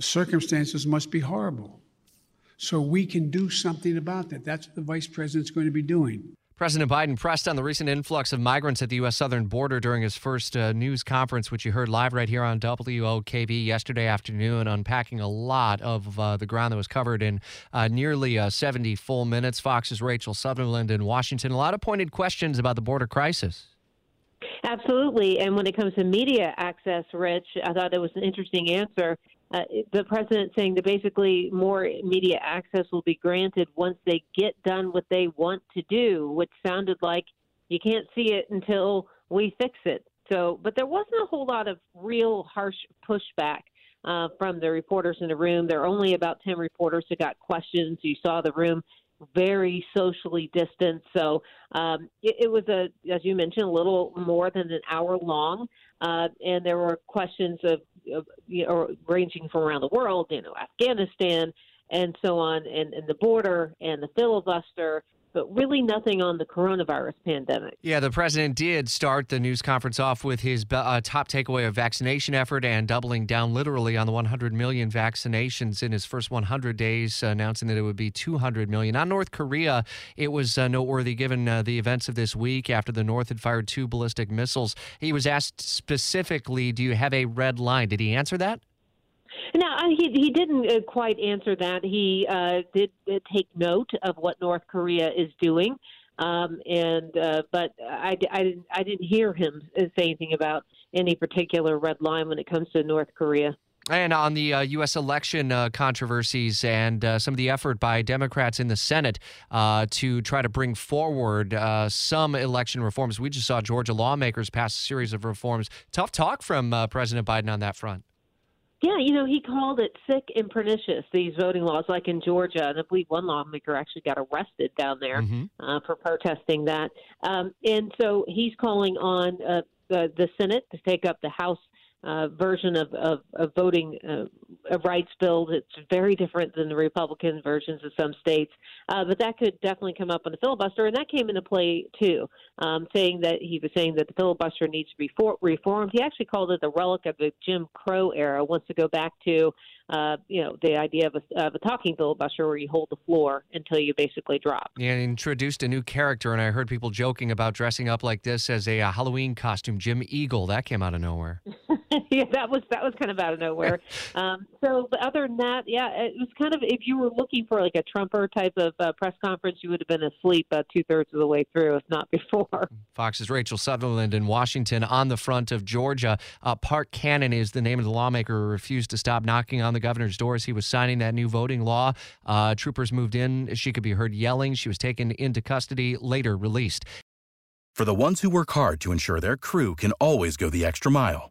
Circumstances must be horrible. So we can do something about that. That's what the vice president's going to be doing. President Biden pressed on the recent influx of migrants at the U.S. southern border during his first uh, news conference, which you heard live right here on WOKV yesterday afternoon, unpacking a lot of uh, the ground that was covered in uh, nearly uh, 70 full minutes. Fox's Rachel Sutherland in Washington. A lot of pointed questions about the border crisis. Absolutely. And when it comes to media access, Rich, I thought it was an interesting answer uh, the president saying that basically more media access will be granted once they get done what they want to do, which sounded like you can't see it until we fix it. So, but there wasn't a whole lot of real harsh pushback uh, from the reporters in the room. There are only about 10 reporters who got questions. You saw the room very socially distanced. So um, it, it, was a, as you mentioned, a little more than an hour long, uh, and there were questions of you know, ranging from around the world, you know, Afghanistan and so on, and, and the border and the filibuster but really nothing on the coronavirus pandemic. Yeah, the president did start the news conference off with his uh, top takeaway of vaccination effort and doubling down literally on the 100 million vaccinations in his first 100 days, uh, announcing that it would be 200 million. On North Korea, it was uh, noteworthy given uh, the events of this week after the North had fired two ballistic missiles. He was asked specifically, Do you have a red line? Did he answer that? No, he he didn't uh, quite answer that. He uh, did uh, take note of what North Korea is doing, um, and uh, but I, I didn't I didn't hear him say anything about any particular red line when it comes to North Korea. And on the uh, U.S. election uh, controversies and uh, some of the effort by Democrats in the Senate uh, to try to bring forward uh, some election reforms, we just saw Georgia lawmakers pass a series of reforms. Tough talk from uh, President Biden on that front. Yeah, you know, he called it sick and pernicious, these voting laws, like in Georgia. And I believe one lawmaker actually got arrested down there mm-hmm. uh, for protesting that. Um, and so he's calling on uh, the, the Senate to take up the House uh, version of, of, of voting uh, rights bill. It's very different than the Republican versions of some states, uh, but that could definitely come up on the filibuster, and that came into play too. Um, saying that he was saying that the filibuster needs to be for- reformed. He actually called it the relic of the Jim Crow era. Wants to go back to uh, you know, the idea of a, of a talking filibuster where you hold the floor until you basically drop. Yeah, and introduced a new character, and I heard people joking about dressing up like this as a, a Halloween costume. Jim Eagle, that came out of nowhere. yeah, that was that was kind of out of nowhere. um, so, but other than that, yeah, it was kind of if you were looking for like a Trumper type of uh, press conference, you would have been asleep uh, two thirds of the way through, if not before. Fox's Rachel Sutherland in Washington on the front of Georgia. Uh, Park Cannon is the name of the lawmaker who refused to stop knocking on the governor's door as he was signing that new voting law. Uh, troopers moved in. She could be heard yelling. She was taken into custody, later released. For the ones who work hard to ensure their crew can always go the extra mile,